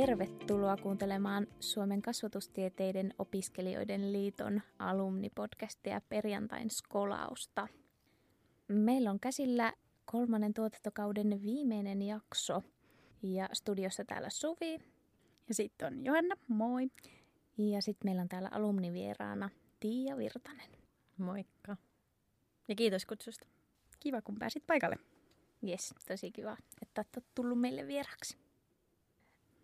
Tervetuloa kuuntelemaan Suomen kasvatustieteiden opiskelijoiden liiton alumnipodcastia perjantain skolausta. Meillä on käsillä kolmannen tuotantokauden viimeinen jakso ja studiossa täällä Suvi. Ja sitten on Johanna, moi. Ja sitten meillä on täällä alumnivieraana Tiia Virtanen. Moikka. Ja kiitos kutsusta. Kiva, kun pääsit paikalle. Jes, tosi kiva, että olet tullut meille vieraksi.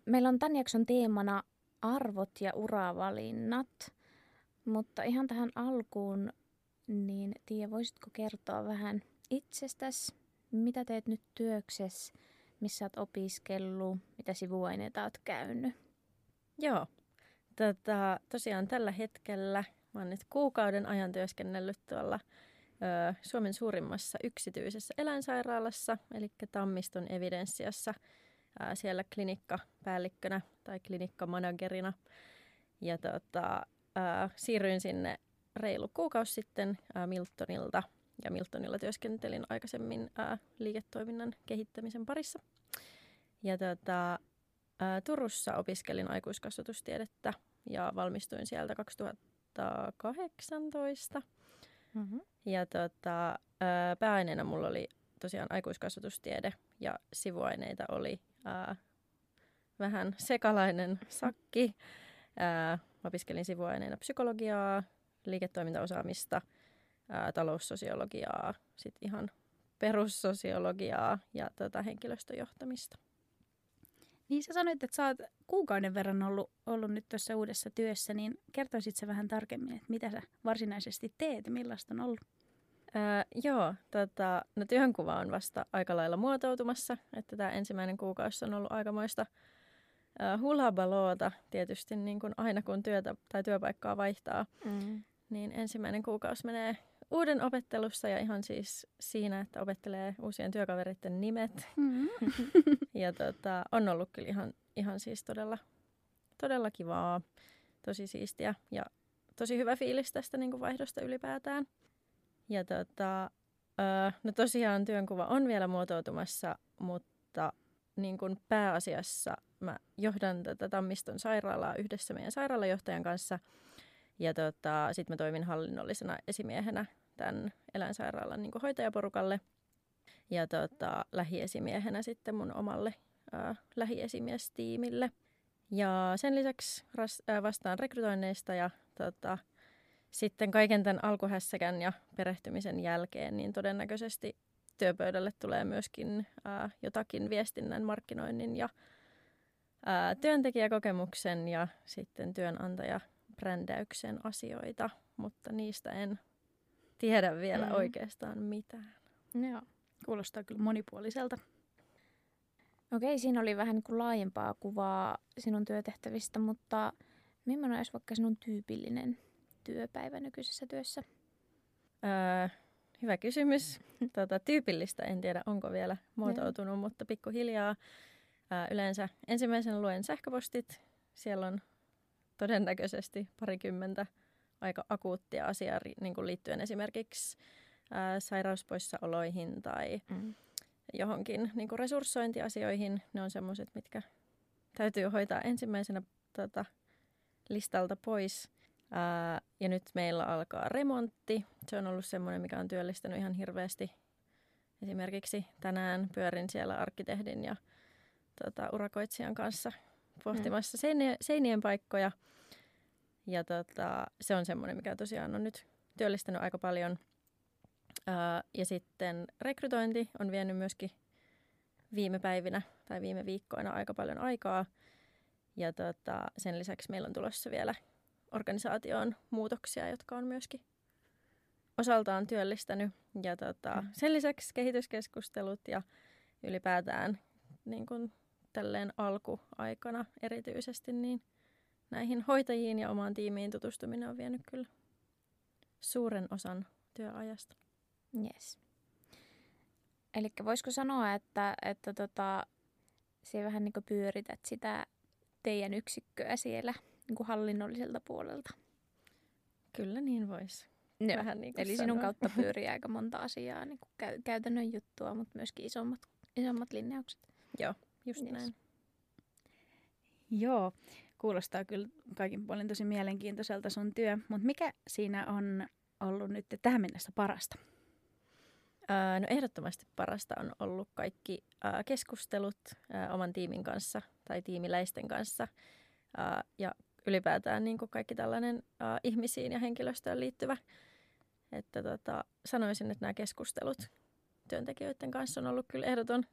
Meillä on tämän jakson teemana arvot ja uravalinnat, mutta ihan tähän alkuun, niin Tiia, voisitko kertoa vähän itsestäsi, mitä teet nyt työksessä, missä olet opiskellut, mitä sivuaineita olet käynyt? Joo, Tätä, tosiaan tällä hetkellä mä oon nyt kuukauden ajan työskennellyt tuolla ö, Suomen suurimmassa yksityisessä eläinsairaalassa, eli Tammiston evidenssiassa – ää, siellä klinikkapäällikkönä tai klinikkamanagerina. Ja tota, ää, siirryin sinne reilu kuukausi sitten ää, Miltonilta. Ja Miltonilla työskentelin aikaisemmin ää, liiketoiminnan kehittämisen parissa. Ja tota, ää, Turussa opiskelin aikuiskasvatustiedettä ja valmistuin sieltä 2018. Mm-hmm. Ja tota, ää, pääaineena mulla oli tosiaan aikuiskasvatustiede ja sivuaineita oli ää, vähän sekalainen sakki. Ää, opiskelin sivuaineena psykologiaa, liiketoimintaosaamista, ää, taloussosiologiaa, sitten ihan perussosiologiaa ja tota, henkilöstöjohtamista. Niin sä sanoit, että sä oot kuukauden verran ollut, ollut nyt tuossa uudessa työssä, niin kertoisit sä vähän tarkemmin, että mitä sä varsinaisesti teet ja millaista on ollut? Ää, joo, tota, no työnkuva on vasta aika lailla muotoutumassa, että tämä ensimmäinen kuukausi on ollut aikamoista ää, hulabaloota tietysti niin kuin aina kun työtä tai työpaikkaa vaihtaa, mm. niin ensimmäinen kuukausi menee uuden opettelussa ja ihan siis siinä, että opettelee uusien työkaveritten nimet. Mm. ja tota, on ollut kyllä ihan, ihan siis todella, todella kivaa, tosi siistiä ja tosi hyvä fiilis tästä niin kuin vaihdosta ylipäätään. Ja tota, no tosiaan työnkuva on vielä muotoutumassa, mutta niin kuin pääasiassa mä johdan tätä Tammiston sairaalaa yhdessä meidän sairaalajohtajan kanssa. Ja tota, sitten mä toimin hallinnollisena esimiehenä tämän eläinsairaalan niin kuin hoitajaporukalle. Ja tota, lähiesimiehenä sitten mun omalle ää, lähiesimiestiimille. Ja sen lisäksi ras, ää, vastaan rekrytoinneista ja tota, sitten kaiken tämän alkuhässäkän ja perehtymisen jälkeen, niin todennäköisesti työpöydälle tulee myöskin ää, jotakin viestinnän, markkinoinnin ja ää, työntekijäkokemuksen ja sitten työnantajabrändäyksen asioita, mutta niistä en tiedä vielä mm. oikeastaan mitään. Joo, kuulostaa kyllä monipuoliselta. Okei, siinä oli vähän niin kuin laajempaa kuvaa sinun työtehtävistä, mutta millainen olisi vaikka sinun tyypillinen työpäivä nykyisessä työssä? Öö, hyvä kysymys. Tuota, tyypillistä en tiedä, onko vielä muotoutunut, mutta pikkuhiljaa öö, yleensä ensimmäisen luen sähköpostit. Siellä on todennäköisesti parikymmentä aika akuuttia asiaa niin kuin liittyen esimerkiksi ää, sairauspoissaoloihin tai mm. johonkin niin kuin resurssointiasioihin. Ne on semmoiset, mitkä täytyy hoitaa ensimmäisenä tota, listalta pois. Ää, ja nyt meillä alkaa remontti. Se on ollut semmoinen, mikä on työllistänyt ihan hirveästi. Esimerkiksi tänään pyörin siellä arkkitehdin ja tota, urakoitsijan kanssa pohtimassa mm. seinien, seinien paikkoja. Ja tota, se on semmoinen, mikä tosiaan on nyt työllistänyt aika paljon. Ää, ja sitten rekrytointi on vienyt myöskin viime päivinä tai viime viikkoina aika paljon aikaa. Ja tota, sen lisäksi meillä on tulossa vielä organisaatioon muutoksia, jotka on myöskin osaltaan työllistänyt. Ja tota, mm. sen lisäksi kehityskeskustelut ja ylipäätään niin kuin tälleen alkuaikana erityisesti, niin näihin hoitajiin ja omaan tiimiin tutustuminen on vienyt kyllä suuren osan työajasta. Yes. Eli voisiko sanoa, että, että tota, se vähän niin pyörität sitä teidän yksikköä siellä niin kuin hallinnolliselta puolelta. Kyllä niin voisi. Joo. Vähän niin kuin Eli sanoa. sinun kautta pyörii aika monta asiaa, niin kuin käy, käytännön juttua, mutta myöskin isommat, isommat linjaukset. Joo, just yes. näin. Joo, kuulostaa kyllä kaikin puolin tosi mielenkiintoiselta sun työ, mutta mikä siinä on ollut nyt tähän mennessä parasta? Ää, no ehdottomasti parasta on ollut kaikki ää, keskustelut ää, oman tiimin kanssa tai tiimiläisten kanssa ää, ja ylipäätään niin kuin kaikki tällainen ää, ihmisiin ja henkilöstöön liittyvä. Että tota, sanoisin, että nämä keskustelut työntekijöiden kanssa on ollut kyllä ehdoton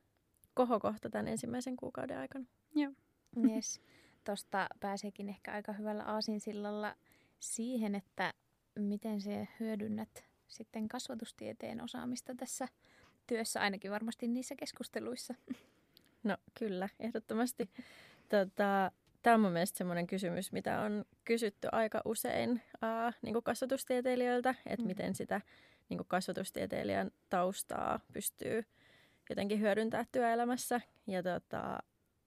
kohokohta tämän ensimmäisen kuukauden aikana. Joo. Yes. Tuosta pääseekin ehkä aika hyvällä aasinsillalla siihen, että miten se hyödynnät sitten kasvatustieteen osaamista tässä työssä, ainakin varmasti niissä keskusteluissa. No kyllä, ehdottomasti. Tota, Tämä on mun mielestä semmoinen kysymys, mitä on kysytty aika usein ää, niin kasvatustieteilijöiltä, että mm. miten sitä niin kasvatustieteilijän taustaa pystyy jotenkin hyödyntää työelämässä. Ja tota,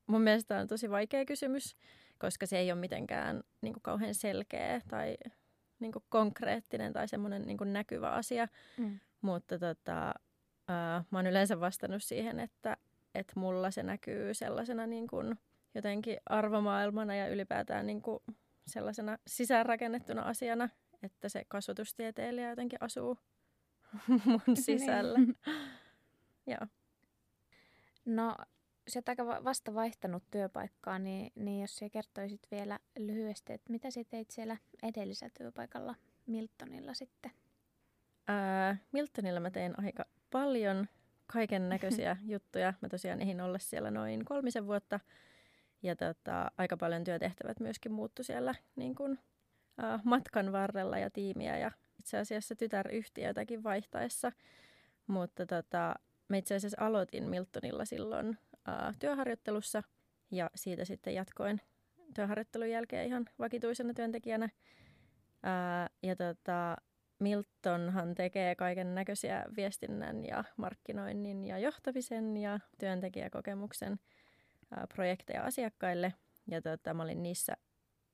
mun mielestä on tosi vaikea kysymys, koska se ei ole mitenkään niin kuin kauhean selkeä tai niin kuin konkreettinen tai semmoinen niin kuin näkyvä asia. Mm. Mutta tota, ää, mä oon yleensä vastannut siihen, että, että mulla se näkyy sellaisena niin kuin jotenkin arvomaailmana ja ylipäätään niin kuin sellaisena sisäänrakennettuna asiana, että se kasvatustieteilijä jotenkin asuu mun niin. sisällä. Joo. No, sä oot aika vasta vaihtanut työpaikkaa, niin, niin jos sä kertoisit vielä lyhyesti, että mitä sä teit siellä edellisellä työpaikalla Miltonilla sitten? Ää, Miltonilla mä tein aika paljon kaiken näköisiä juttuja. Mä tosiaan ehdin olla siellä noin kolmisen vuotta. Ja tota, aika paljon työtehtävät myöskin muuttu siellä niin kun, ää, matkan varrella ja tiimiä ja itse asiassa tytäryhtiötäkin vaihtaessa. Mutta tota, mä itse asiassa aloitin Miltonilla silloin ää, työharjoittelussa ja siitä sitten jatkoin työharjoittelun jälkeen ihan vakituisena työntekijänä. Ää, ja tota, Miltonhan tekee kaiken näköisiä viestinnän ja markkinoinnin ja johtamisen ja työntekijäkokemuksen projekteja asiakkaille. Ja tota, mä olin niissä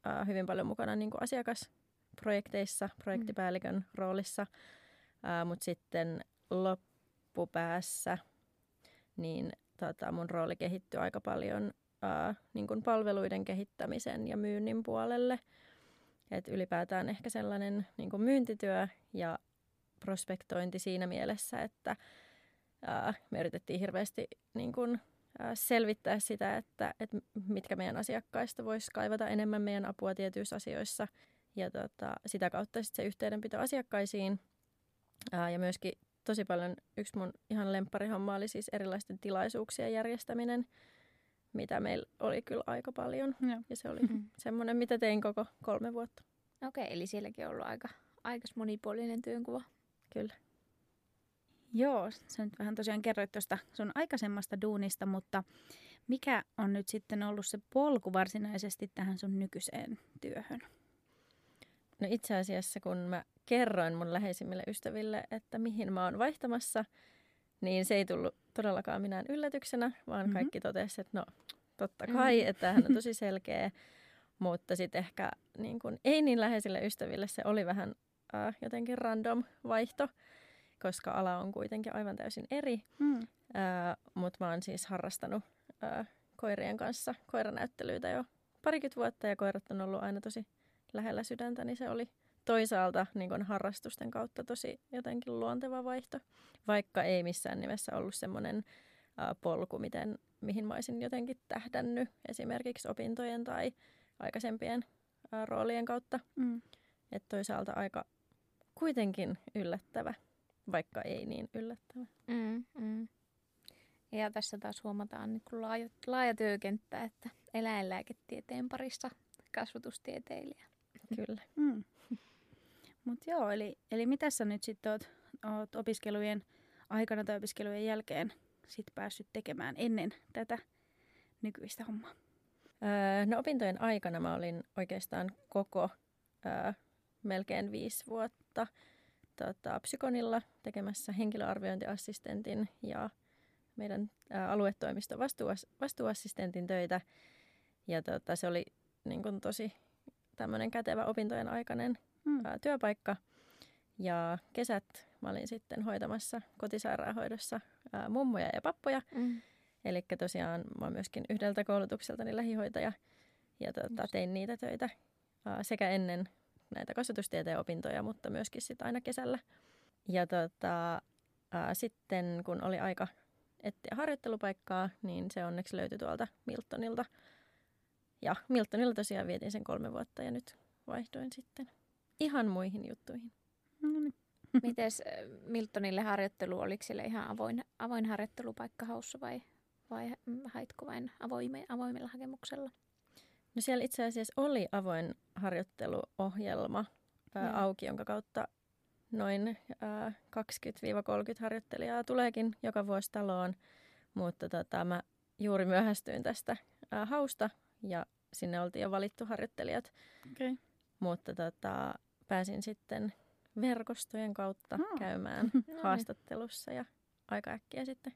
ää, hyvin paljon mukana niin kuin asiakasprojekteissa, projektipäällikön mm. roolissa. Mutta sitten loppupäässä niin tota, mun rooli kehittyi aika paljon ää, niin kuin palveluiden kehittämisen ja myynnin puolelle. Et ylipäätään ehkä sellainen niin kuin myyntityö ja prospektointi siinä mielessä, että ää, me yritettiin hirveästi niin kuin, selvittää sitä, että, että mitkä meidän asiakkaista voisi kaivata enemmän meidän apua tietyissä asioissa. Ja tota, sitä kautta sitten se yhteydenpito asiakkaisiin ää, ja myöskin tosi paljon, yksi mun ihan lempparihomma oli siis erilaisten tilaisuuksien järjestäminen, mitä meillä oli kyllä aika paljon. Ja, ja se oli mm-hmm. semmoinen, mitä tein koko kolme vuotta. Okei, okay, eli sielläkin on ollut aika, aika monipuolinen työnkuva. Kyllä. Joo, sä nyt vähän tosiaan kerroit tuosta sun aikaisemmasta duunista, mutta mikä on nyt sitten ollut se polku varsinaisesti tähän sun nykyiseen työhön? No itse asiassa kun mä kerroin mun läheisimmille ystäville, että mihin mä oon vaihtamassa, niin se ei tullut todellakaan minään yllätyksenä, vaan mm-hmm. kaikki totesivat, että no totta kai, mm-hmm. että tämähän on tosi selkeä. Mutta sitten ehkä niin kun, ei niin läheisille ystäville se oli vähän äh, jotenkin random vaihto, koska ala on kuitenkin aivan täysin eri. Mm. Mutta mä oon siis harrastanut äh, koirien kanssa koiranäyttelyitä jo parikymmentä vuotta ja koirat on ollut aina tosi lähellä sydäntä, niin se oli toisaalta niin kuin harrastusten kautta tosi jotenkin luonteva vaihto, vaikka ei missään nimessä ollut semmoinen polku, miten, mihin mä olisin jotenkin tähdännyt esimerkiksi opintojen tai aikaisempien ää, roolien kautta. Mm. Että toisaalta aika kuitenkin yllättävä, vaikka ei niin yllättävä. Mm, mm. Ja tässä taas huomataan niin kuin laaja, laaja työkenttä, että eläinlääketieteen parissa kasvatustieteilijä. Kyllä. Mm. Mutta joo, eli, eli mitä sä nyt sitten oot, oot opiskelujen aikana tai opiskelujen jälkeen sit päässyt tekemään ennen tätä nykyistä hommaa? Öö, no opintojen aikana mä olin oikeastaan koko öö, melkein viisi vuotta tota, psykonilla tekemässä henkilöarviointiassistentin ja meidän ää, aluetoimiston vastuuas, vastuuassistentin töitä. Ja tota, se oli niin kun, tosi tämmöinen kätevä opintojen aikainen mm. ää, työpaikka. Ja kesät mä olin sitten hoitamassa kotisairaanhoidossa ää, mummoja ja pappoja. Mm. Eli tosiaan mä oon myöskin yhdeltä koulutukseltani lähihoitaja. Ja tota, tein niitä töitä ää, sekä ennen näitä kasvatustieteen opintoja, mutta myöskin sit aina kesällä. Ja tota, ää, sitten kun oli aika etsiä harjoittelupaikkaa, niin se onneksi löytyi tuolta Miltonilta. Ja Miltonilla tosiaan vietin sen kolme vuotta ja nyt vaihdoin sitten ihan muihin juttuihin. No niin. Mites Miltonille harjoittelu, oliko sille ihan avoin, avoin harjoittelupaikka haussa vai, vai haitko vain avoime, avoimella hakemuksella? No siellä itse asiassa oli avoin harjoitteluohjelma ää, Joo. auki, jonka kautta noin ää, 20-30 harjoittelijaa tuleekin joka vuosi taloon. Mutta tota, mä juuri myöhästyin tästä ää, hausta ja sinne oltiin jo valittu harjoittelijat. Okei. Mutta tota, pääsin sitten verkostojen kautta Aa. käymään No niin. haastattelussa ja aika äkkiä sitten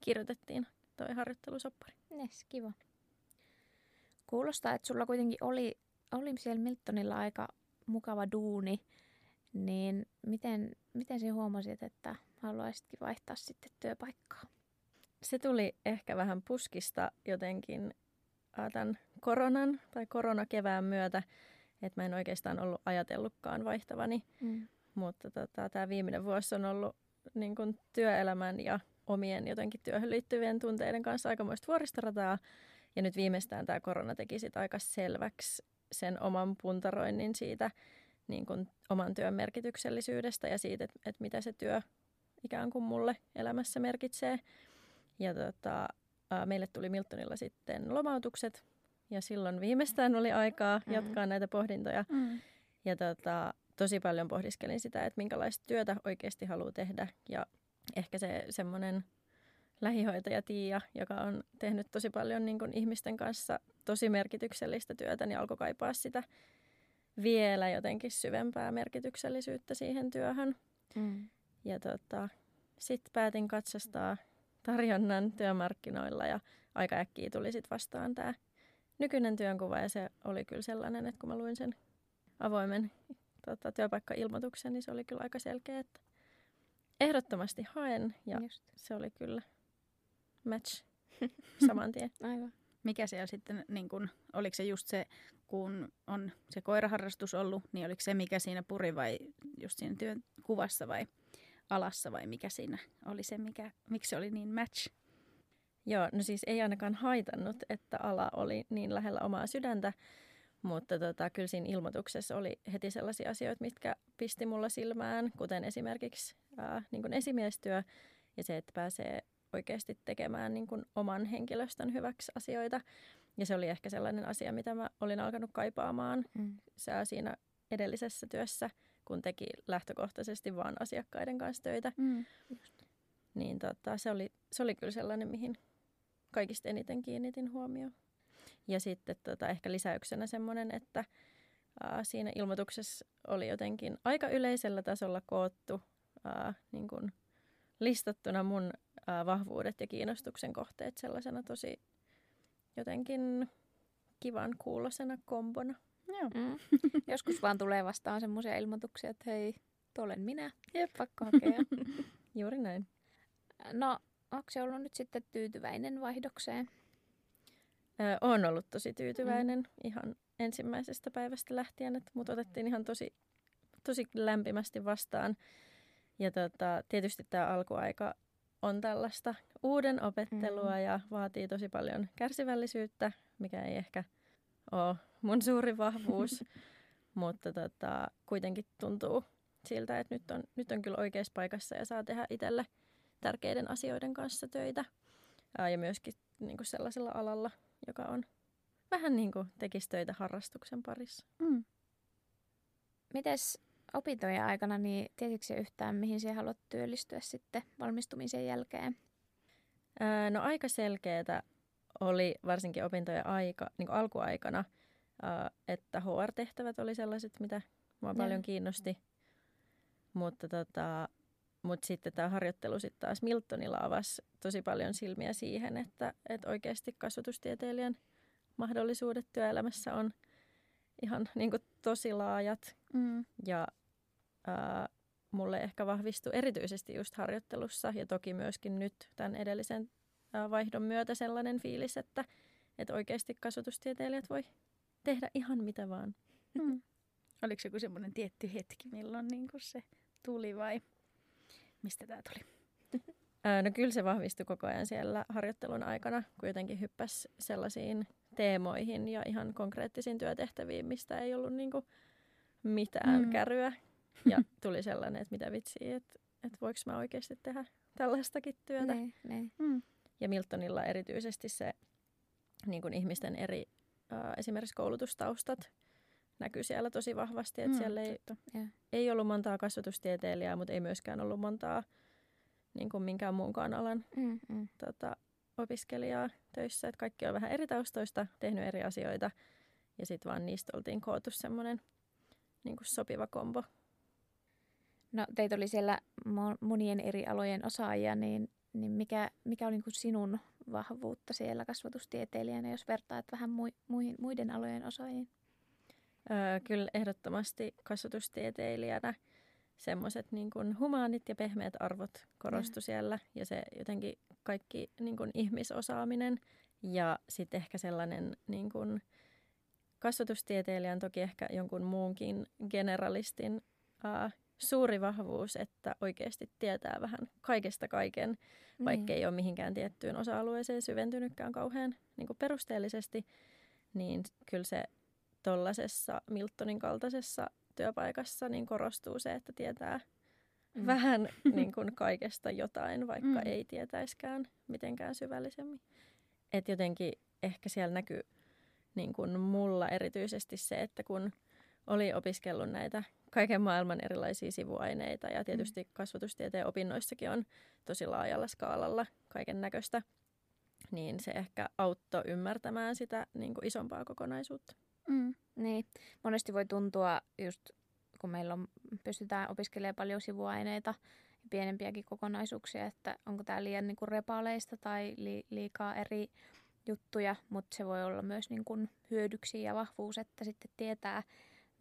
kirjoitettiin toi harjoittelusoppari. Nes, kiva. Kuulostaa, että sulla kuitenkin oli, oli siellä Miltonilla aika mukava duuni, niin miten, miten sä huomasit, että haluaisitkin vaihtaa sitten työpaikkaa? Se tuli ehkä vähän puskista jotenkin tämän koronan tai koronakevään myötä, että mä en oikeastaan ollut ajatellutkaan vaihtavani, Mm. mutta tota, tämä viimeinen vuosi on ollut niin kuin työelämän ja omien jotenkin työhön liittyvien tunteiden kanssa aikamoista vuoristorataa. Ja nyt viimeistään tämä korona teki sit aika selväksi sen oman puntaroinnin siitä niin kuin oman työn merkityksellisyydestä ja siitä, että, että mitä se työ ikään kuin mulle elämässä merkitsee. Ja tota, meille tuli Miltonilla sitten lomautukset ja silloin viimeistään oli aikaa Mhm. jatkaa näitä pohdintoja. Mm. Ja tota, tosi paljon pohdiskelin sitä, että minkälaista työtä oikeasti haluaa tehdä. Ja ehkä se semmoinen lähihoitaja Tiia, joka on tehnyt tosi paljon niin kuin ihmisten kanssa tosi merkityksellistä työtä, niin alkoi kaipaa sitä vielä jotenkin syvempää merkityksellisyyttä siihen työhön. Mm. Ja tota, sitten päätin katsastaa tarjonnan työmarkkinoilla ja aika äkkiä tuli sitten vastaan tämä nykyinen työnkuva ja se oli kyllä sellainen, että kun mä luin sen avoimen tota, työpaikkailmoituksen, niin se oli kyllä aika selkeä, että ehdottomasti haen ja Just. se oli kyllä match saman tien. Aivan. Mikä siellä sitten, niin kun, oliko se just se, kun on se koiraharrastus ollut, niin oliko se mikä siinä puri vai just siinä työn kuvassa vai alassa vai mikä siinä oli se, mikä, miksi se oli niin match? Joo, no siis ei ainakaan haitannut, että ala oli niin lähellä omaa sydäntä, mutta tota, kyllä siinä ilmoituksessa oli heti sellaisia asioita, mitkä pisti mulla silmään, kuten esimerkiksi ää, niin kuin esimiestyö ja se, että pääsee oikeasti tekemään niin kuin oman henkilöstön hyväksi asioita. Ja se oli ehkä sellainen asia, mitä mä olin alkanut kaipaamaan Mm. sää siinä edellisessä työssä, kun teki lähtökohtaisesti vaan asiakkaiden kanssa töitä. Mm. Niin tota, se, oli, se oli kyllä sellainen, mihin kaikista eniten kiinnitin huomioon. Ja sitten tota, ehkä lisäyksenä semmoinen, että ää, siinä ilmoituksessa oli jotenkin aika yleisellä tasolla koottu, ää, niin kuin listattuna mun ää, vahvuudet ja kiinnostuksen kohteet sellaisena tosi jotenkin kivan kuulosena kombona. Joo. Mm. Joskus vaan tulee vastaan semmoisia ilmoituksia, että hei, tuo olen minä, Jep. pakko hakea. Juuri näin. No, onko se ollut nyt sitten tyytyväinen vaihdokseen? Öö, olen ollut tosi tyytyväinen mm. ihan ensimmäisestä päivästä lähtien, että mut otettiin ihan tosi, tosi lämpimästi vastaan. Ja tota, tietysti tämä alkuaika on tällaista uuden opettelua Mm. ja vaatii tosi paljon kärsivällisyyttä, mikä ei ehkä ole mun suuri vahvuus, mutta tota, kuitenkin tuntuu siltä, että nyt on, nyt on kyllä oikeassa paikassa ja saa tehdä itselle tärkeiden asioiden kanssa töitä. Ää, ja myöskin niin kuin sellaisella alalla, joka on vähän niin kuin tekisi töitä harrastuksen parissa. Mm. Mites opintojen aikana, niin tiesitkö se yhtään, mihin sinä haluat työllistyä sitten valmistumisen jälkeen? Ää, no aika selkeätä oli varsinkin opintojen aika, niin kuin alkuaikana, että HR-tehtävät oli sellaiset, mitä mua Joo. paljon kiinnosti. Mutta tota, mut sitten tämä harjoittelu sitten taas Miltonilla avasi tosi paljon silmiä siihen, että, että oikeasti kasvatustieteilijän mahdollisuudet työelämässä on ihan niin kuin tosi laajat. Mm. Ja ää, mulle ehkä vahvistui erityisesti just harjoittelussa ja toki myöskin nyt tämän edellisen ää, vaihdon myötä sellainen fiilis, että, että oikeasti kasvatustieteilijät voi tehdä ihan mitä vaan. Mm. Oliko joku semmoinen tietty hetki, milloin niin se tuli vai mistä tämä tuli? No kyllä se vahvistui koko ajan siellä harjoittelun aikana, kun jotenkin hyppäsi sellaisiin teemoihin ja ihan konkreettisiin työtehtäviin, mistä ei ollut niin mitään mm. käryä. Ja tuli sellainen, että mitä vitsiä, että, että voiko mä oikeasti tehdä tällaistakin työtä. Ne, ne. Mm. Ja Miltonilla erityisesti se niin kuin ihmisten eri äh, esimerkiksi koulutustaustat näkyy siellä tosi vahvasti. Että mm, siellä ei, ei ollut montaa kasvatustieteilijää, mutta ei myöskään ollut montaa niin kuin minkään muunkaan alan mm, mm. Tota, opiskelijaa töissä. Että kaikki on vähän eri taustoista, tehnyt eri asioita ja sitten vaan niistä oltiin koottu semmoinen niin sopiva kombo. No teitä oli siellä monien eri alojen osaajia, niin, niin mikä, mikä on niin sinun vahvuutta siellä kasvatustieteilijänä, jos vertaat vähän muihin, muiden alojen osaajiin? Öö, kyllä ehdottomasti kasvatustieteilijänä semmoiset niin kuin humaanit ja pehmeät arvot korostu ja. siellä ja se jotenkin kaikki niin kuin ihmisosaaminen ja sitten ehkä sellainen niin kuin kasvatustieteilijän toki ehkä jonkun muunkin generalistin ää, suuri vahvuus, että oikeasti tietää vähän kaikesta kaiken, vaikka mm. ei ole mihinkään tiettyyn osa-alueeseen syventynytkään kauhean niin kuin perusteellisesti, niin kyllä se tuollaisessa Miltonin kaltaisessa työpaikassa niin korostuu se, että tietää mm. vähän niin kuin kaikesta jotain, vaikka mm. ei tietäiskään mitenkään syvällisemmin. Et jotenkin ehkä siellä näkyy niin kuin mulla erityisesti se, että kun oli opiskellut näitä kaiken maailman erilaisia sivuaineita ja tietysti mm. kasvatustieteen opinnoissakin on tosi laajalla skaalalla kaiken näköistä, niin se ehkä auttoi ymmärtämään sitä niin kuin isompaa kokonaisuutta. Mm. Niin, monesti voi tuntua just kun meillä on, pystytään opiskelemaan paljon sivuaineita ja pienempiäkin kokonaisuuksia, että onko tämä liian niin kuin repaaleista tai li, liikaa eri juttuja, mutta se voi olla myös niin kuin hyödyksi ja vahvuus, että sitten tietää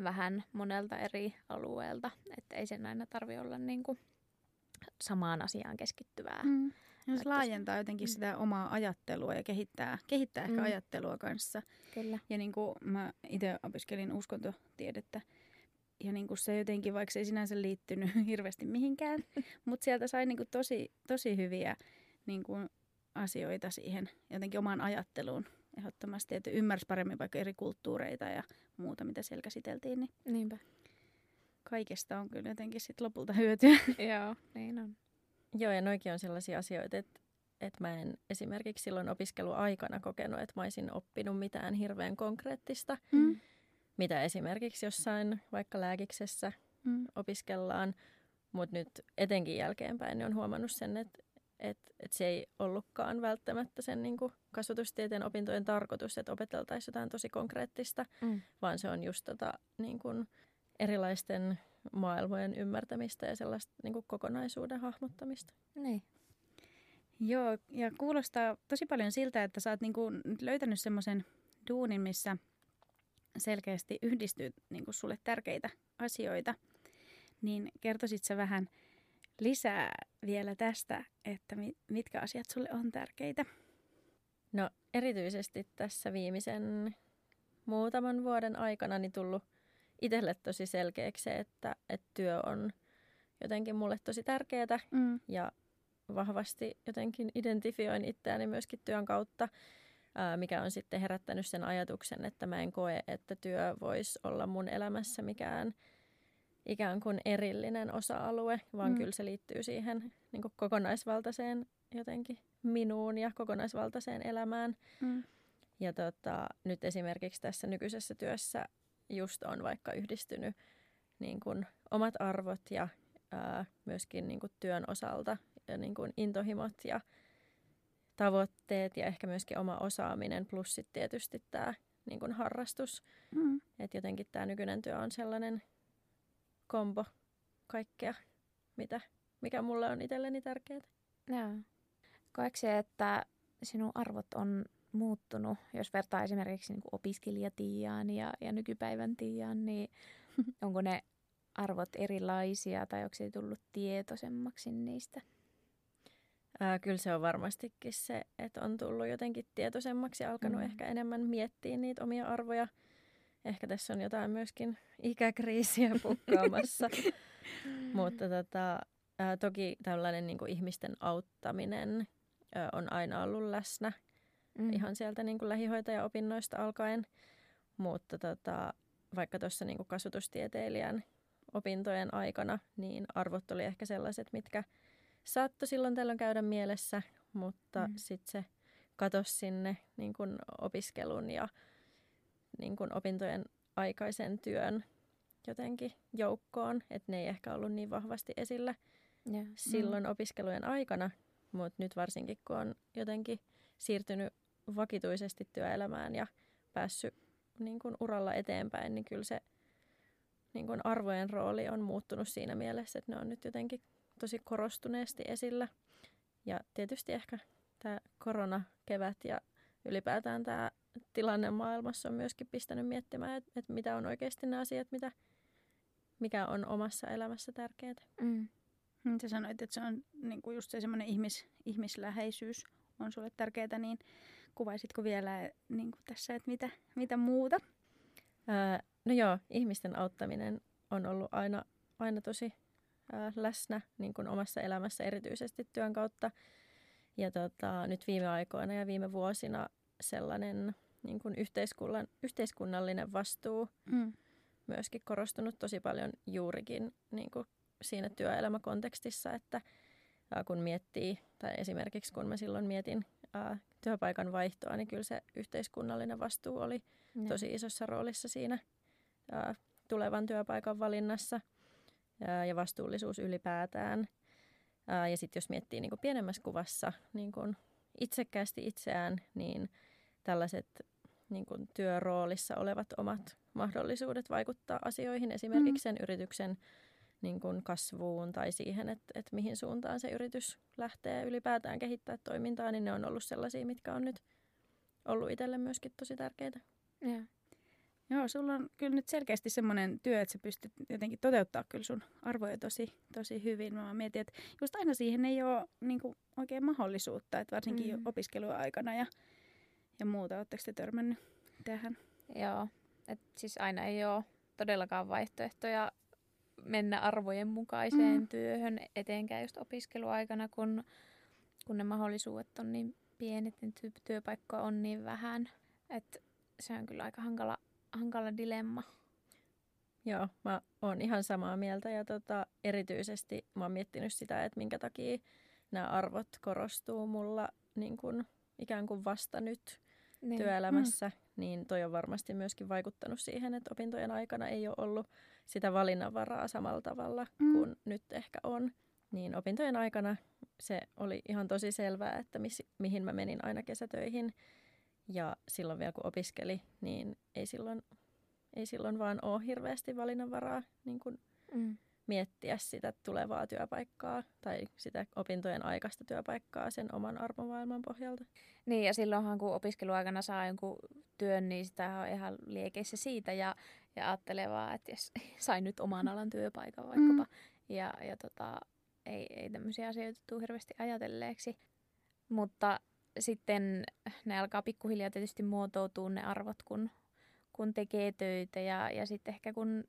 vähän monelta eri alueelta, että ei sen aina tarvi olla niin kuin samaan asiaan keskittyvää. Mm. Ja se laajentaa jotenkin mm. sitä omaa ajattelua ja kehittää, kehittää ehkä mm. ajattelua kanssa. Kyllä. Ja niin kuin mä itse opiskelin uskontotiedettä, ja niin kuin se jotenkin, vaikka se ei sinänsä liittynyt hirveästi mihinkään, mutta sieltä sai niin kuin tosi, tosi hyviä niin kuin asioita siihen jotenkin omaan ajatteluun ehdottomasti, että ymmärsi paremmin vaikka eri kulttuureita ja muuta, mitä siellä käsiteltiin. Niin Niinpä. Kaikesta on kyllä jotenkin sit lopulta hyötyä. Joo, niin on. Joo, ja noikin on sellaisia asioita, että, että mä en esimerkiksi silloin opiskeluaikana kokenut, että mä olisin oppinut mitään hirveän konkreettista. Mm mitä esimerkiksi jossain vaikka lääkiksessä mm. opiskellaan. Mutta nyt etenkin jälkeenpäin niin on huomannut sen, että et, et se ei ollutkaan välttämättä sen niin kuin kasvatustieteen opintojen tarkoitus, että opeteltaisiin jotain tosi konkreettista, mm. vaan se on just tota, niin kuin erilaisten maailmojen ymmärtämistä ja sellaista niin kuin kokonaisuuden hahmottamista. Niin. Joo, ja kuulostaa tosi paljon siltä, että sä oot niin kuin löytänyt semmoisen duunin, missä – selkeästi yhdistyy niin kuin sulle tärkeitä asioita, niin kertoisit sä vähän lisää vielä tästä, että mitkä asiat sulle on tärkeitä? No erityisesti tässä viimeisen muutaman vuoden aikana niin tullut itselle tosi selkeäksi se, että, että työ on jotenkin mulle tosi tärkeää mm. ja vahvasti jotenkin identifioin itseäni myöskin työn kautta mikä on sitten herättänyt sen ajatuksen, että mä en koe, että työ voisi olla mun elämässä mikään ikään kuin erillinen osa-alue, vaan mm. kyllä se liittyy siihen niin kuin kokonaisvaltaiseen jotenkin minuun ja kokonaisvaltaiseen elämään. Mm. Ja tota, nyt esimerkiksi tässä nykyisessä työssä just on vaikka yhdistynyt niin kuin omat arvot ja ää, myöskin niin kuin työn osalta ja niin kuin intohimot ja tavoitteet ja ehkä myöskin oma osaaminen plus sitten tietysti tämä niin kuin harrastus. Mm. Että jotenkin tämä nykyinen työ on sellainen kombo kaikkea, mitä, mikä mulle on itselleni tärkeää. Joo. Koetko se, että sinun arvot on muuttunut, jos vertaa esimerkiksi niin opiskelijatiiaan ja, ja nykypäivän tiiaan, niin onko ne arvot erilaisia tai onko se tullut tietoisemmaksi niistä? Ää, kyllä se on varmastikin se, että on tullut jotenkin tietoisemmaksi ja alkanut mm. ehkä enemmän miettiä niitä omia arvoja. Ehkä tässä on jotain myöskin ikäkriisiä pukkaamassa. Mutta tota, ää, toki tällainen niin kuin ihmisten auttaminen ää, on aina ollut läsnä mm. ihan sieltä niin kuin lähihoitajaopinnoista alkaen. Mutta tota, vaikka tuossa niin kasvatustieteilijän opintojen aikana, niin arvot oli ehkä sellaiset, mitkä saattoi silloin tällöin käydä mielessä, mutta mm. sitten se katosi sinne niin kuin opiskelun ja niin kuin opintojen aikaisen työn jotenkin joukkoon, että ne ei ehkä ollut niin vahvasti esillä yeah. silloin mm. opiskelujen aikana, mutta nyt varsinkin kun on jotenkin siirtynyt vakituisesti työelämään ja päässyt niin kuin uralla eteenpäin, niin kyllä se niin kuin arvojen rooli on muuttunut siinä mielessä, että ne on nyt jotenkin tosi korostuneesti esillä. Ja tietysti ehkä tämä koronakevät ja ylipäätään tämä tilanne maailmassa on myöskin pistänyt miettimään, että, että mitä on oikeasti ne asiat, mitä, mikä on omassa elämässä tärkeää. Mm. Niin sä sanoit, että se on niin kuin just se semmoinen ihmis, ihmisläheisyys on sulle tärkeää, niin kuvaisitko vielä niin kuin tässä, että mitä, mitä muuta? Ää, no joo, ihmisten auttaminen on ollut aina, aina tosi ää, läsnä niin kuin omassa elämässä, erityisesti työn kautta. Ja tota, nyt viime aikoina ja viime vuosina sellainen niin kuin yhteiskunnan, yhteiskunnallinen vastuu mm. myöskin korostunut tosi paljon juurikin niin kuin siinä työelämäkontekstissa, että ää, kun miettii, tai esimerkiksi kun mä silloin mietin ää, työpaikan vaihtoa, niin kyllä se yhteiskunnallinen vastuu oli ja. tosi isossa roolissa siinä ää, tulevan työpaikan valinnassa ää, ja vastuullisuus ylipäätään. Ää, ja sitten jos miettii niin kuin pienemmässä kuvassa niin kuin itsekkäästi itseään, niin tällaiset niin kuin työroolissa olevat omat mahdollisuudet vaikuttaa asioihin, esimerkiksi mm. sen yrityksen niin kuin kasvuun tai siihen, että, että mihin suuntaan se yritys lähtee ylipäätään kehittää toimintaa, niin ne on ollut sellaisia, mitkä on nyt ollut itselle myöskin tosi tärkeitä. Ja. Joo, sulla on kyllä nyt selkeästi semmoinen työ, että sä pystyt jotenkin toteuttaa kyllä sun arvoja tosi, tosi hyvin. Mä mietin, että just aina siihen ei ole niin kuin, oikein mahdollisuutta, että varsinkin mm. opiskeluaikana ja, ja muuta. Oletteko te törmännyt tähän? Joo, että siis aina ei ole todellakaan vaihtoehtoja mennä arvojen mukaiseen mm. työhön, etenkään just opiskeluaikana, kun, kun ne mahdollisuudet on niin pienet, niin työpaikkoja on niin vähän. Että se on kyllä aika hankala, hankala dilemma. Joo, mä oon ihan samaa mieltä ja tota, erityisesti mä oon miettinyt sitä, että minkä takia nämä arvot korostuu mulla niin kun, ikään kuin vasta nyt niin. työelämässä, mm. niin toi on varmasti myöskin vaikuttanut siihen, että opintojen aikana ei ole ollut sitä valinnanvaraa samalla tavalla mm. kuin nyt ehkä on. Niin opintojen aikana se oli ihan tosi selvää, että mis, mihin mä menin aina kesätöihin. Ja silloin vielä kun opiskeli, niin ei silloin, ei silloin vaan ole hirveästi valinnanvaraa niin kuin mm. Miettiä sitä tulevaa työpaikkaa tai sitä opintojen aikaista työpaikkaa sen oman arvomaailman pohjalta. Niin ja silloinhan kun opiskeluaikana saa jonkun työn, niin sitä on ihan liekeissä siitä ja ja ajattelee vaan, että jos sain nyt oman alan työpaikan vaikkapa. Mm. Ja, ja tota, ei, ei tämmöisiä asioita tule hirveästi ajatelleeksi. Mutta sitten ne alkaa pikkuhiljaa tietysti muotoutua ne arvot, kun, kun tekee töitä ja, ja sitten ehkä kun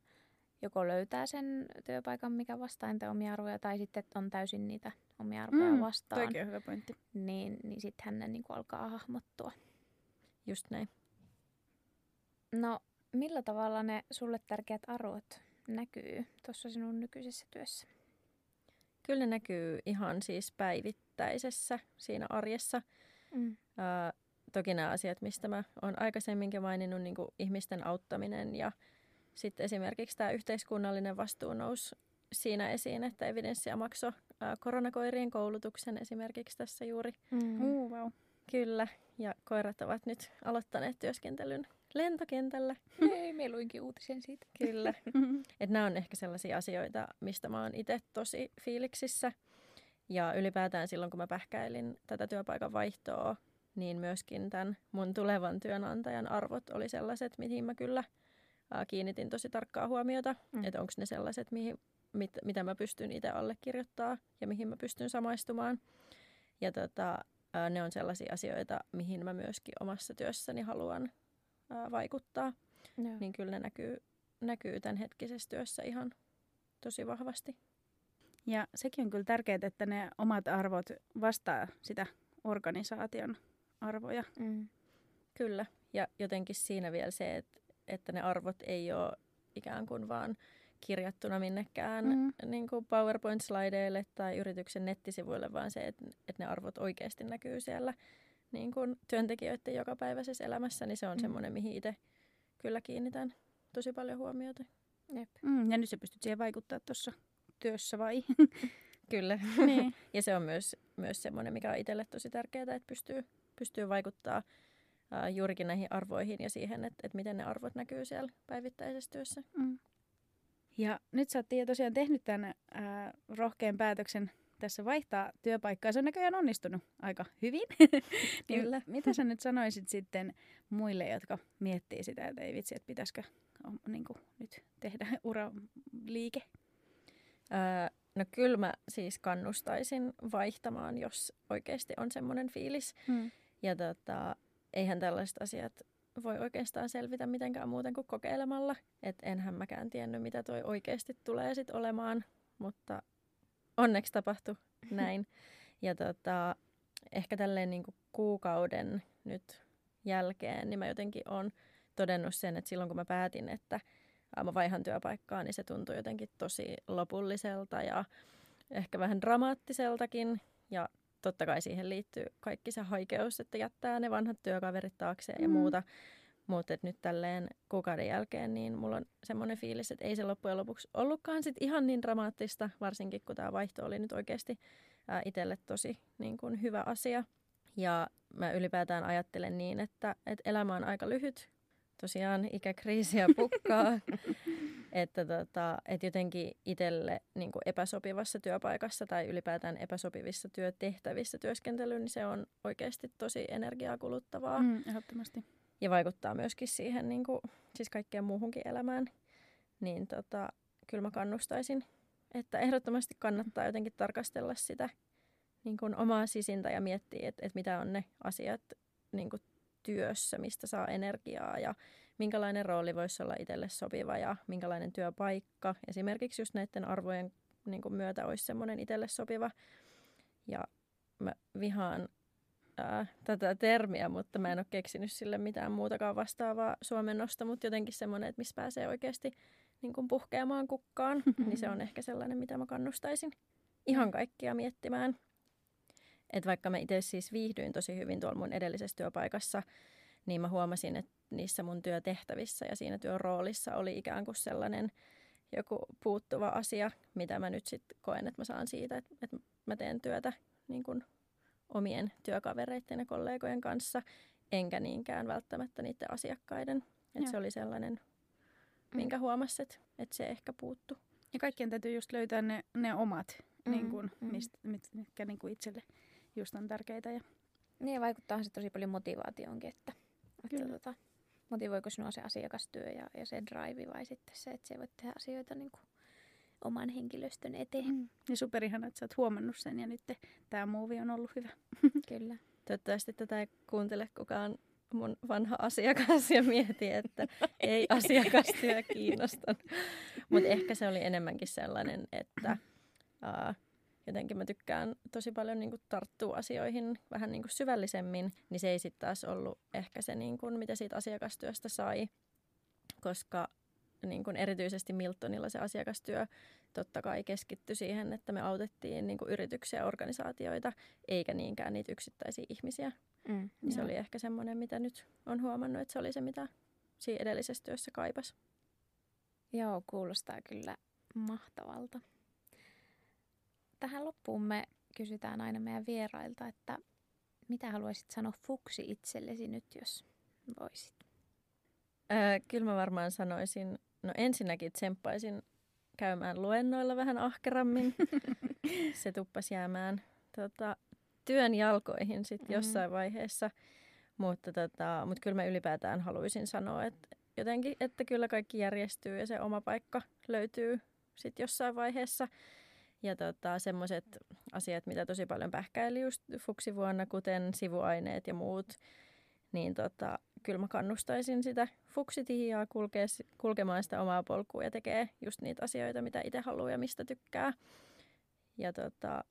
joko löytää sen työpaikan, mikä vastaa niitä omia arvoja, tai sitten on täysin niitä omia arvoja mm, vastaan. on hyvä pointti. Niin, niin sitten hän niin alkaa hahmottua. Just näin. No Millä tavalla ne sulle tärkeät arvot näkyy tuossa sinun nykyisessä työssä? Kyllä ne näkyy ihan siis päivittäisessä siinä arjessa. Mm. Ää, toki nämä asiat, mistä mä oon aikaisemminkin maininnut, niin ihmisten auttaminen ja sitten esimerkiksi tämä yhteiskunnallinen vastuu nousi siinä esiin, että evidenssiä maksoi koronakoirien koulutuksen esimerkiksi tässä juuri. Mm. Uh, wow. Kyllä, ja koirat ovat nyt aloittaneet työskentelyn lentokentällä. Ei, me luinkin uutisen siitä. Kyllä. Et nämä on ehkä sellaisia asioita, mistä mä oon itse tosi fiiliksissä. Ja ylipäätään silloin, kun mä pähkäilin tätä työpaikan vaihtoa, niin myöskin tämän mun tulevan työnantajan arvot oli sellaiset, mihin mä kyllä kiinnitin tosi tarkkaa huomiota. Mm. Että onko ne sellaiset, mihin, mit, mitä mä pystyn itse allekirjoittaa ja mihin mä pystyn samaistumaan. Ja tota, ne on sellaisia asioita, mihin mä myöskin omassa työssäni haluan ää, vaikuttaa. Joo. niin kyllä ne näkyy, näkyy tämän hetkisessä työssä ihan tosi vahvasti. Ja sekin on kyllä tärkeää, että ne omat arvot vastaa sitä organisaation arvoja. Mm. Kyllä, ja jotenkin siinä vielä se, että, että ne arvot ei ole ikään kuin vaan kirjattuna minnekään Mm. niin kuin PowerPoint-slideille tai yrityksen nettisivuille, vaan se, että, että ne arvot oikeasti näkyy siellä niin kuin työntekijöiden jokapäiväisessä elämässä, niin se on Mm. semmoinen, mihin itse kyllä kiinnitän tosi paljon huomiota. Jep. Mm, ja nyt sä pystyt siihen vaikuttaa tuossa työssä vai? Kyllä. niin. Ja se on myös, myös semmoinen, mikä on itselle tosi tärkeää, että pystyy, pystyy vaikuttaa ää, juurikin näihin arvoihin ja siihen, että, että miten ne arvot näkyy siellä päivittäisessä työssä. Mm. Ja nyt sä oot tosiaan tehnyt tämän ää, rohkean päätöksen tässä vaihtaa työpaikkaa. Se on näköjään onnistunut aika hyvin. niin Kyllä. Mitä sä nyt sanoisit sitten muille, jotka miettii sitä, että ei vitsi, että pitäisikö niin kuin, nyt tehdä uraliike? Ää, no kyllä mä siis kannustaisin vaihtamaan, jos oikeasti on semmoinen fiilis. Mm. Ja tota, eihän tällaiset asiat voi oikeastaan selvitä mitenkään muuten kuin kokeilemalla. Että enhän mäkään tiennyt, mitä toi oikeasti tulee sit olemaan, mutta onneksi tapahtui näin. Ja tota, ehkä tälleen niin kuin kuukauden nyt jälkeen, niin mä jotenkin on todennut sen, että silloin kun mä päätin, että mä vaihan työpaikkaa, niin se tuntui jotenkin tosi lopulliselta ja ehkä vähän dramaattiseltakin. Ja totta kai siihen liittyy kaikki se haikeus, että jättää ne vanhat työkaverit taakseen ja Mm. muuta. Mutta nyt tälleen kuukauden jälkeen, niin mulla on semmoinen fiilis, että ei se loppujen lopuksi ollutkaan sit ihan niin dramaattista, varsinkin kun tämä vaihto oli nyt oikeasti ää, itselle tosi niin kun hyvä asia. Ja mä ylipäätään ajattelen niin, että, että elämä on aika lyhyt. Tosiaan ikäkriisiä pukkaa. että, tota, että jotenkin itselle niin epäsopivassa työpaikassa tai ylipäätään epäsopivissa työtehtävissä työskentely, niin se on oikeasti tosi energiaa kuluttavaa. Mm, ehdottomasti. Ja vaikuttaa myöskin siihen niin kuin, siis kaikkeen muuhunkin elämään. Niin tota, kyllä mä kannustaisin, että ehdottomasti kannattaa jotenkin tarkastella sitä niin kuin omaa sisintä ja miettiä, että, että mitä on ne asiat niin kuin työssä, mistä saa energiaa ja minkälainen rooli voisi olla itselle sopiva ja minkälainen työpaikka esimerkiksi just näiden arvojen niin kuin myötä olisi semmoinen itselle sopiva. Ja mä vihaan ää, tätä termiä, mutta mä en ole keksinyt sille mitään muutakaan vastaavaa suomennosta, mutta jotenkin semmoinen, että missä pääsee oikeasti niin kuin puhkeamaan kukkaan, niin se on ehkä sellainen, mitä mä kannustaisin ihan kaikkia miettimään. Että vaikka mä itse siis viihdyin tosi hyvin tuolla mun edellisessä työpaikassa, niin mä huomasin, että niissä mun työtehtävissä ja siinä työn roolissa oli ikään kuin sellainen joku puuttuva asia, mitä mä nyt sitten koen, että mä saan siitä, että, että mä teen työtä niin kuin omien työkavereiden ja kollegojen kanssa, enkä niinkään välttämättä niiden asiakkaiden. Että se oli sellainen, minkä huomasi, että, että se ehkä puuttu. Ja kaikkien täytyy just löytää ne, ne omat, Mm, niin kuin, mm. mistä, mit, mitkä niin kuin itselle just on tärkeitä. Ja, Niin, vaikuttaa se tosi paljon motivaatioonkin, että, että Kyllä. tota, motivoiko sinua se asiakastyö ja, ja se drive vai sitten se, että sä voit tehdä asioita niin kuin oman henkilöstön eteen. mm. ja superihana, että sä oot huomannut sen ja nyt tämä muuvi on ollut hyvä. Kyllä. Toivottavasti tätä ei kuuntele kukaan mun vanha asiakas ja mieti, että ei asiakastyö kiinnosta. Mutta ehkä se oli enemmänkin sellainen, että ää, jotenkin mä tykkään tosi paljon niinku tarttua asioihin vähän niinku syvällisemmin, niin se ei sitten taas ollut ehkä se, niinku, mitä siitä asiakastyöstä sai, koska niin kuin erityisesti Miltonilla se asiakastyö totta kai keskittyi siihen, että me autettiin niin kuin yrityksiä ja organisaatioita, eikä niinkään niitä yksittäisiä ihmisiä. Mm, Niin se oli ehkä semmoinen, mitä nyt on huomannut, että se oli se, mitä siinä edellisessä työssä kaipas. Joo, kuulostaa kyllä mahtavalta. Tähän loppuun me kysytään aina meidän vierailta, että mitä haluaisit sanoa fuksi itsellesi nyt, jos voisit? Öö, kyllä mä varmaan sanoisin, no ensinnäkin tsemppaisin käymään luennoilla vähän ahkerammin. se tuppasi jäämään tota, työn jalkoihin sitten Mhm. jossain vaiheessa. Mutta tota, mut kyllä mä ylipäätään haluaisin sanoa, että jotenkin, että kyllä kaikki järjestyy ja se oma paikka löytyy sitten jossain vaiheessa. Ja tota, semmoiset asiat, mitä tosi paljon pähkäili just fuksivuonna, kuten sivuaineet ja muut, niin tota, kyllä mä kannustaisin sitä fuksitihiaa kulkea, kulkemaan sitä omaa polkua ja tekee just niitä asioita, mitä itse haluaa ja mistä tykkää. Ja tota,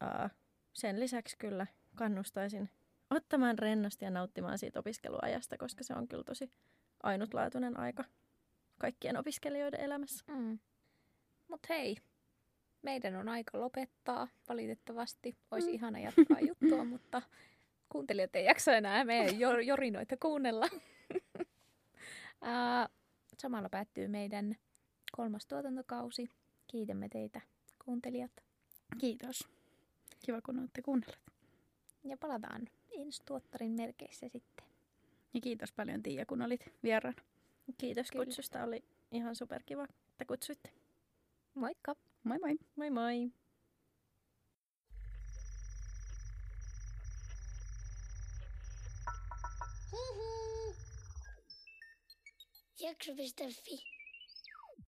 ää, sen lisäksi kyllä kannustaisin ottamaan rennosti ja nauttimaan siitä opiskeluajasta, koska se on kyllä tosi ainutlaatuinen aika kaikkien opiskelijoiden elämässä. Mm. Mutta hei, meidän on aika lopettaa. Valitettavasti olisi mm. ihana jatkaa juttua, mutta kuuntelijat ei jaksa enää meidän jorinoita kuunnella. samalla päättyy meidän kolmas tuotantokausi. Kiitämme teitä kuuntelijat. Kiitos. Kiva, kun olette kuunnelleet. Ja palataan ensi tuottarin merkeissä sitten. Ja kiitos paljon Tiia, kun olit vieraan. Kiitos Kyllä. kutsusta. Oli ihan superkiva, että kutsuitte. Moikka. Moi moi. Moi moi. Hihi. Jakso.fi